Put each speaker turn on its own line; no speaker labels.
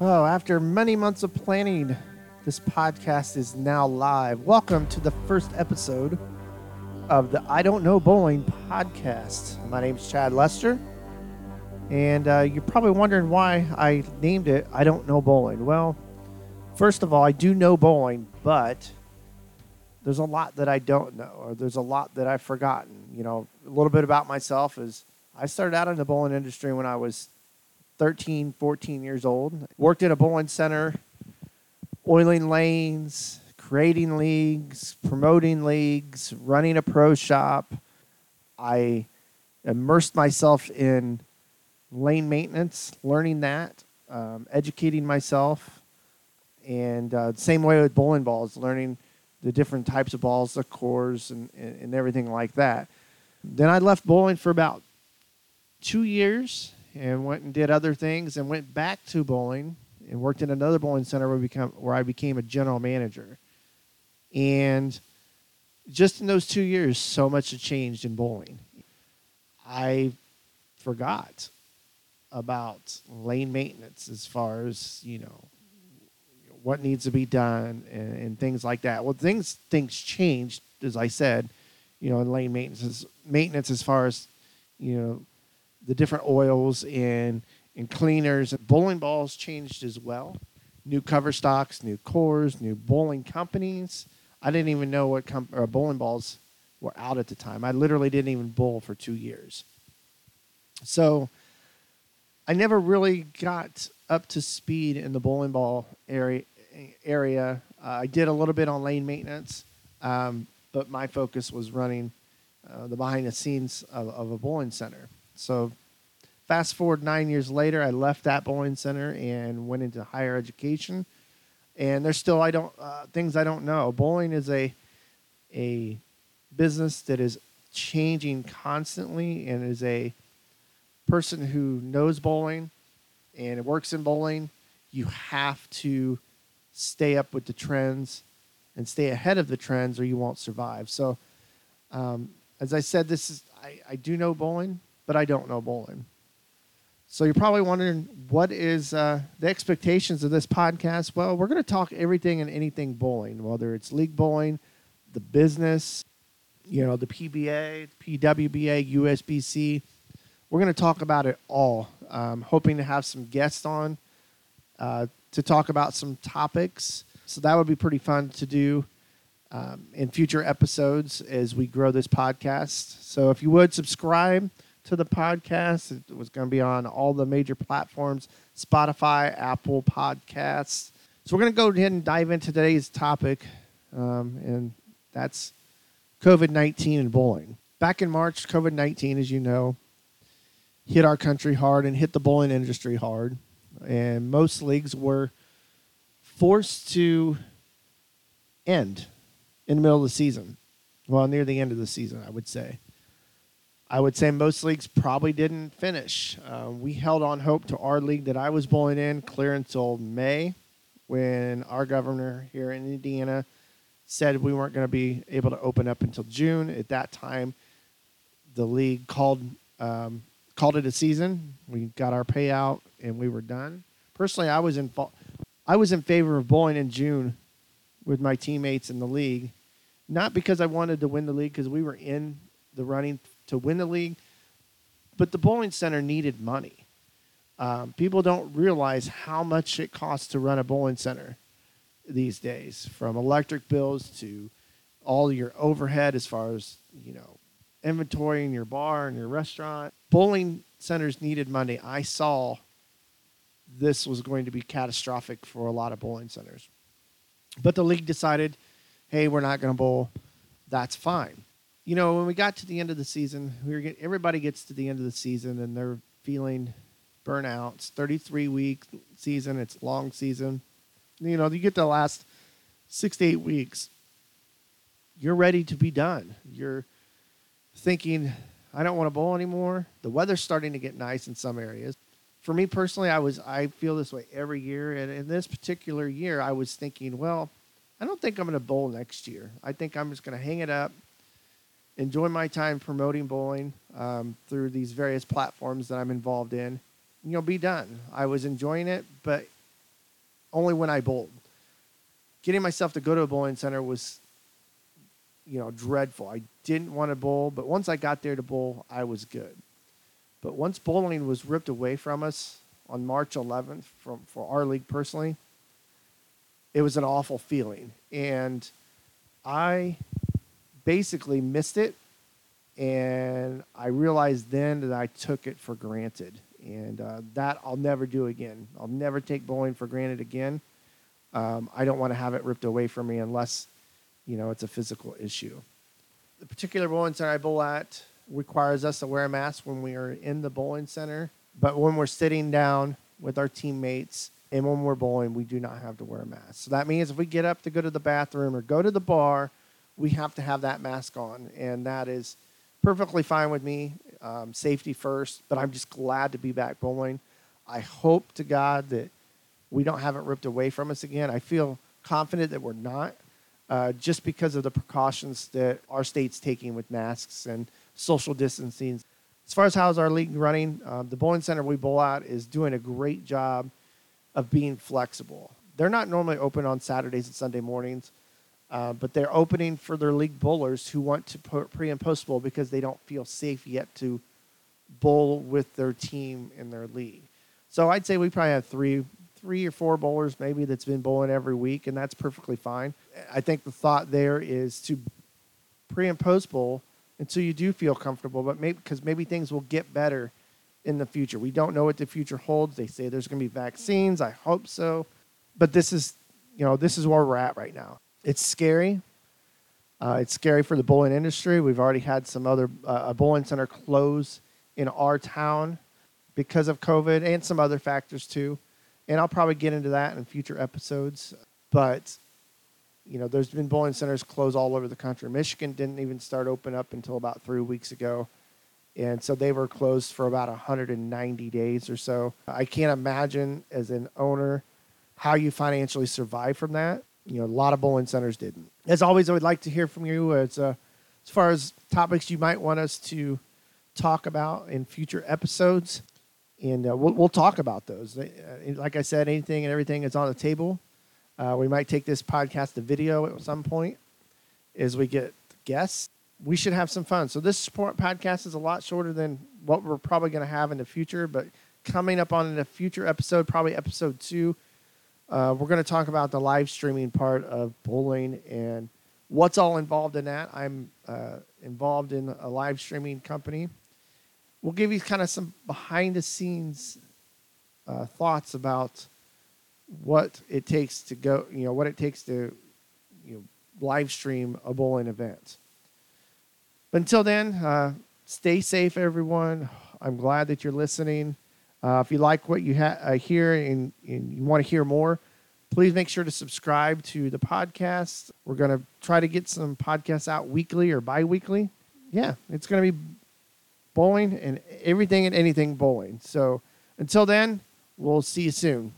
Oh, after many months of planning, this podcast is now live. Welcome to the first episode of the I Don't Know Bowling podcast. My name is Chad Lester, and uh, you're probably wondering why I named it I Don't Know Bowling. Well, first of all, I do know bowling, but there's a lot that I don't know, or there's a lot that I've forgotten. You know, a little bit about myself is I started out in the bowling industry when I was 13, 14 years old. Worked at a bowling center, oiling lanes, creating leagues, promoting leagues, running a pro shop. I immersed myself in lane maintenance, learning that, um, educating myself, and uh, same way with bowling balls, learning the different types of balls, the cores, and, and, and everything like that. Then I left bowling for about two years and went and did other things and went back to bowling and worked in another bowling center where, become, where I became a general manager. And just in those two years, so much had changed in bowling. I forgot about lane maintenance as far as, you know, what needs to be done and, and things like that. Well, things things changed, as I said, you know, in lane maintenance, maintenance as far as, you know, the different oils and and cleaners. Bowling balls changed as well. New cover stocks, new cores, new bowling companies. I didn't even know what com- bowling balls were out at the time. I literally didn't even bowl for two years. So I never really got up to speed in the bowling ball area. Area. Uh, I did a little bit on lane maintenance, um, but my focus was running uh, the behind the scenes of, of a bowling center. So fast forward nine years later, I left that bowling center and went into higher education. And there's still I don't uh, things I don't know. Bowling is a a business that is changing constantly and is a person who knows bowling and works in bowling. You have to stay up with the trends and stay ahead of the trends, or you won't survive. So, um, as I said, this is I, I do know bowling but I don't know bowling. So you're probably wondering what is uh, the expectations of this podcast? Well, we're going to talk everything and anything bowling, whether it's league bowling, the business, you know, the PBA, PWBA, USBC. We're going to talk about it all. Um, hoping to have some guests on uh, to talk about some topics. So that would be pretty fun to do um, in future episodes as we grow this podcast. So if you would subscribe to the podcast. It was going to be on all the major platforms Spotify, Apple Podcasts. So we're going to go ahead and dive into today's topic, um, and that's COVID 19 and bowling. Back in March, COVID 19, as you know, hit our country hard and hit the bowling industry hard. And most leagues were forced to end in the middle of the season. Well, near the end of the season, I would say. I would say most leagues probably didn't finish. Uh, we held on hope to our league that I was bowling in clear until May when our governor here in Indiana said we weren't going to be able to open up until June. At that time, the league called um, called it a season. We got our payout and we were done. Personally, I was in I was in favor of bowling in June with my teammates in the league, not because I wanted to win the league because we were in the running to win the league. But the bowling center needed money. Um, people don't realize how much it costs to run a bowling center these days, from electric bills to all your overhead as far as you know inventory in your bar and your restaurant. Bowling centers needed money. I saw this was going to be catastrophic for a lot of bowling centers. But the league decided, hey, we're not going to bowl. That's fine you know, when we got to the end of the season, we were everybody gets to the end of the season and they're feeling burnout. It's 33 week season. It's long season. You know, you get the last six to eight weeks. You're ready to be done. You're thinking, I don't want to bowl anymore. The weather's starting to get nice in some areas. For me personally, I was I feel this way every year, and in this particular year, I was thinking, well, I don't think I'm going to bowl next year. I think I'm just going to hang it up enjoy my time promoting bowling um, through these various platforms that I'm involved in. You know, be done. I was enjoying it, but only when I bowled. Getting myself to go to a bowling center was, you know, dreadful. I didn't want to bowl, but once I got there to bowl, I was good. But once bowling was ripped away from us on March 11th from for our league personally, it was an awful feeling, and I basically missed it. And I realized then that I took it for granted, and uh, that I'll never do again. I'll never take bowling for granted again. Um, I don't want to have it ripped away from me unless, you know, it's a physical issue. The particular bowling center I bowl at requires us to wear a mask when we are in the bowling center, but when we're sitting down with our teammates and when we're bowling, we do not have to wear a mask. So that means if we get up to go to the bathroom or go to the bar, we have to have that mask on, and that is perfectly fine with me. Um, safety first, but I'm just glad to be back bowling. I hope to God that we don't have it ripped away from us again. I feel confident that we're not, uh, just because of the precautions that our state's taking with masks and social distancing. As far as how's our league running, uh, the bowling center we bowl at is doing a great job of being flexible. They're not normally open on Saturdays and Sunday mornings, uh, but they're opening for their league bowlers who want to pre and post bowl because they don't feel safe yet to bowl with their team in their league. So I'd say we probably have three three or four bowlers maybe that's been bowling every week, and that's perfectly fine. I think the thought there is to pre and post bowl until you do feel comfortable, but maybe because maybe things will get better in the future. We don't know what the future holds. They say there's going to be vaccines. I hope so, but this is you know this is where we're at right now. It's scary. Uh, it's scary for the bowling industry. We've already had some other uh, a bowling center close in our town because of COVID and some other factors too and I'll probably get into that in future episodes. But you know, there's been bowling centers close all over the country. Michigan didn't even start open up until about three weeks ago, and so they were closed for about 190 days or so. I can't imagine as an owner how you financially survive from that. You know, a lot of bowling centers didn't. As always, I would like to hear from you as uh, as far as topics you might want us to talk about in future episodes and uh, we'll, we'll talk about those. Uh, like I said, anything and everything is on the table. Uh, we might take this podcast to video at some point as we get guests. We should have some fun. So this podcast is a lot shorter than what we're probably going to have in the future. But coming up on in a future episode, probably episode two, uh, we're going to talk about the live streaming part of bowling and what's all involved in that. I'm uh, involved in a live streaming company we'll give you kind of some behind the scenes uh, thoughts about what it takes to go, you know, what it takes to, you know, live stream a bowling event. But until then, uh, stay safe, everyone. I'm glad that you're listening. Uh, if you like what you ha- uh, hear and, and you want to hear more, please make sure to subscribe to the podcast. We're going to try to get some podcasts out weekly or bi weekly. Yeah, it's going to be bowling and everything and anything bowling. So until then, we'll see you soon.